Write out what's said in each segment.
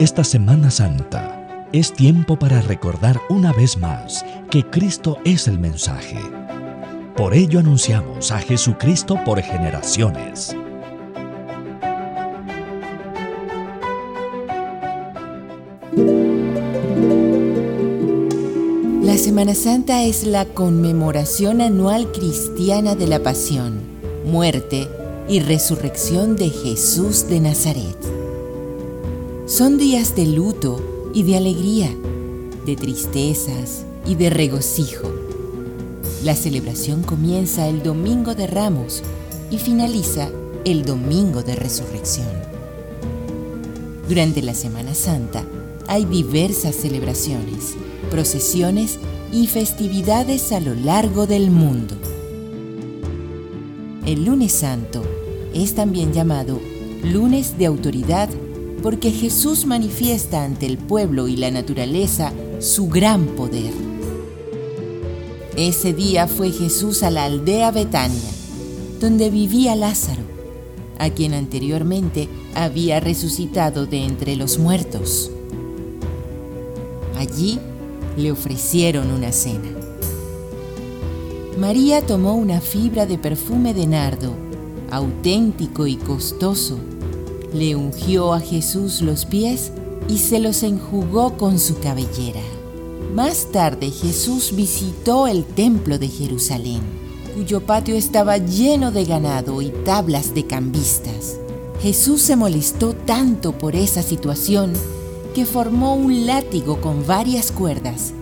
Esta Semana Santa es tiempo para recordar una vez más que Cristo es el mensaje. Por ello anunciamos a Jesucristo por generaciones. La Semana Santa es la conmemoración anual cristiana de la pasión, muerte y resurrección de Jesús de Nazaret. Son días de luto y de alegría, de tristezas y de regocijo. La celebración comienza el Domingo de Ramos y finaliza el Domingo de Resurrección. Durante la Semana Santa hay diversas celebraciones, procesiones y festividades a lo largo del mundo. El lunes santo es también llamado lunes de autoridad porque Jesús manifiesta ante el pueblo y la naturaleza su gran poder. Ese día fue Jesús a la aldea Betania, donde vivía Lázaro, a quien anteriormente había resucitado de entre los muertos. Allí le ofrecieron una cena. María tomó una fibra de perfume de nardo, auténtico y costoso, le ungió a Jesús los pies y se los enjugó con su cabellera. Más tarde Jesús visitó el templo de Jerusalén, cuyo patio estaba lleno de ganado y tablas de cambistas. Jesús se molestó tanto por esa situación que formó un látigo con varias cuerdas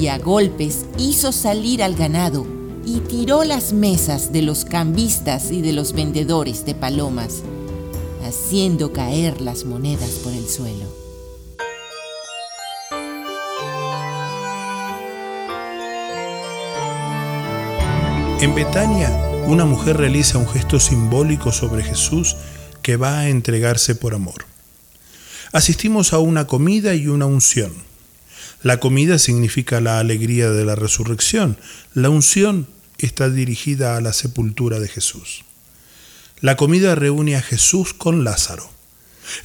y a golpes hizo salir al ganado y tiró las mesas de los cambistas y de los vendedores de palomas haciendo caer las monedas por el suelo. En Betania, una mujer realiza un gesto simbólico sobre Jesús que va a entregarse por amor. Asistimos a una comida y una unción. La comida significa la alegría de la resurrección. La unción está dirigida a la sepultura de Jesús. La comida reúne a Jesús con Lázaro.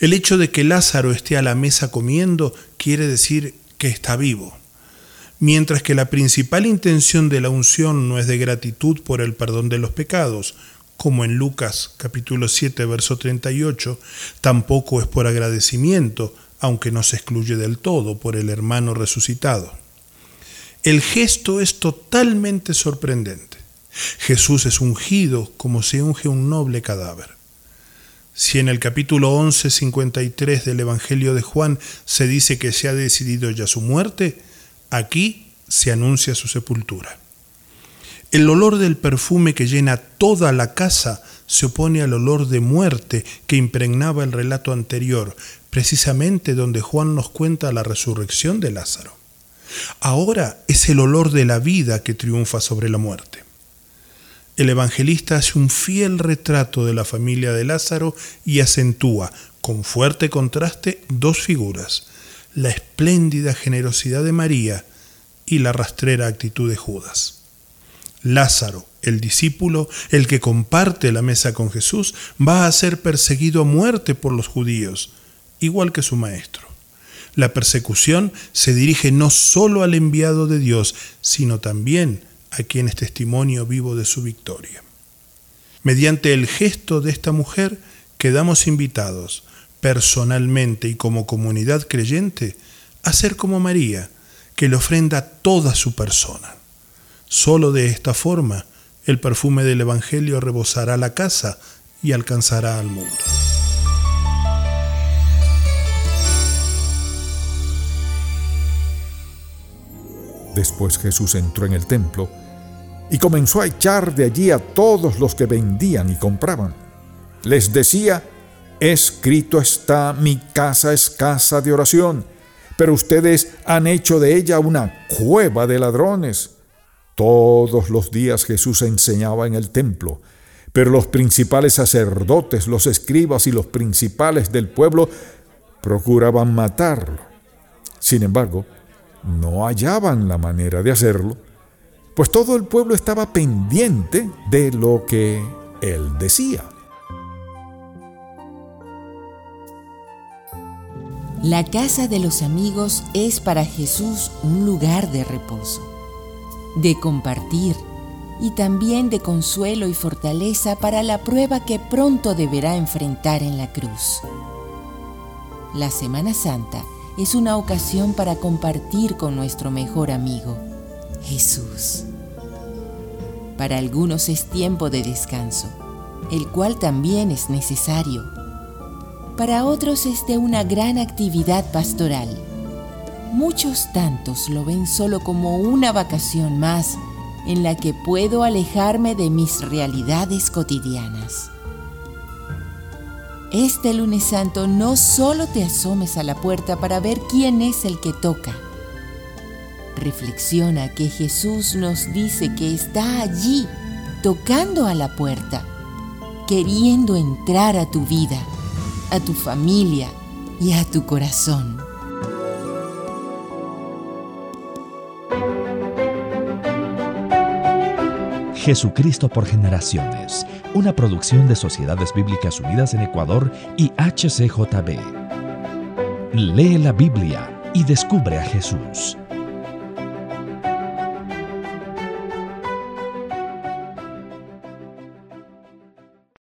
El hecho de que Lázaro esté a la mesa comiendo quiere decir que está vivo. Mientras que la principal intención de la unción no es de gratitud por el perdón de los pecados, como en Lucas capítulo 7 verso 38, tampoco es por agradecimiento, aunque no se excluye del todo por el hermano resucitado. El gesto es totalmente sorprendente. Jesús es ungido como se unge un noble cadáver. Si en el capítulo 11, 53 del Evangelio de Juan se dice que se ha decidido ya su muerte, aquí se anuncia su sepultura. El olor del perfume que llena toda la casa se opone al olor de muerte que impregnaba el relato anterior, precisamente donde Juan nos cuenta la resurrección de Lázaro. Ahora es el olor de la vida que triunfa sobre la muerte el evangelista hace un fiel retrato de la familia de Lázaro y acentúa, con fuerte contraste, dos figuras, la espléndida generosidad de María y la rastrera actitud de Judas. Lázaro, el discípulo, el que comparte la mesa con Jesús, va a ser perseguido a muerte por los judíos, igual que su maestro. La persecución se dirige no solo al enviado de Dios, sino también a quien es testimonio vivo de su victoria. Mediante el gesto de esta mujer quedamos invitados personalmente y como comunidad creyente a ser como María, que le ofrenda toda su persona. Solo de esta forma el perfume del Evangelio rebosará la casa y alcanzará al mundo. Después Jesús entró en el templo y comenzó a echar de allí a todos los que vendían y compraban. Les decía, escrito está, mi casa es casa de oración, pero ustedes han hecho de ella una cueva de ladrones. Todos los días Jesús enseñaba en el templo, pero los principales sacerdotes, los escribas y los principales del pueblo procuraban matarlo. Sin embargo, no hallaban la manera de hacerlo, pues todo el pueblo estaba pendiente de lo que él decía. La casa de los amigos es para Jesús un lugar de reposo, de compartir y también de consuelo y fortaleza para la prueba que pronto deberá enfrentar en la cruz. La Semana Santa es una ocasión para compartir con nuestro mejor amigo, Jesús. Para algunos es tiempo de descanso, el cual también es necesario. Para otros es de una gran actividad pastoral. Muchos tantos lo ven solo como una vacación más en la que puedo alejarme de mis realidades cotidianas. Este lunes santo no solo te asomes a la puerta para ver quién es el que toca. Reflexiona que Jesús nos dice que está allí, tocando a la puerta, queriendo entrar a tu vida, a tu familia y a tu corazón. Jesucristo por generaciones, una producción de Sociedades Bíblicas Unidas en Ecuador y HCJB. Lee la Biblia y descubre a Jesús.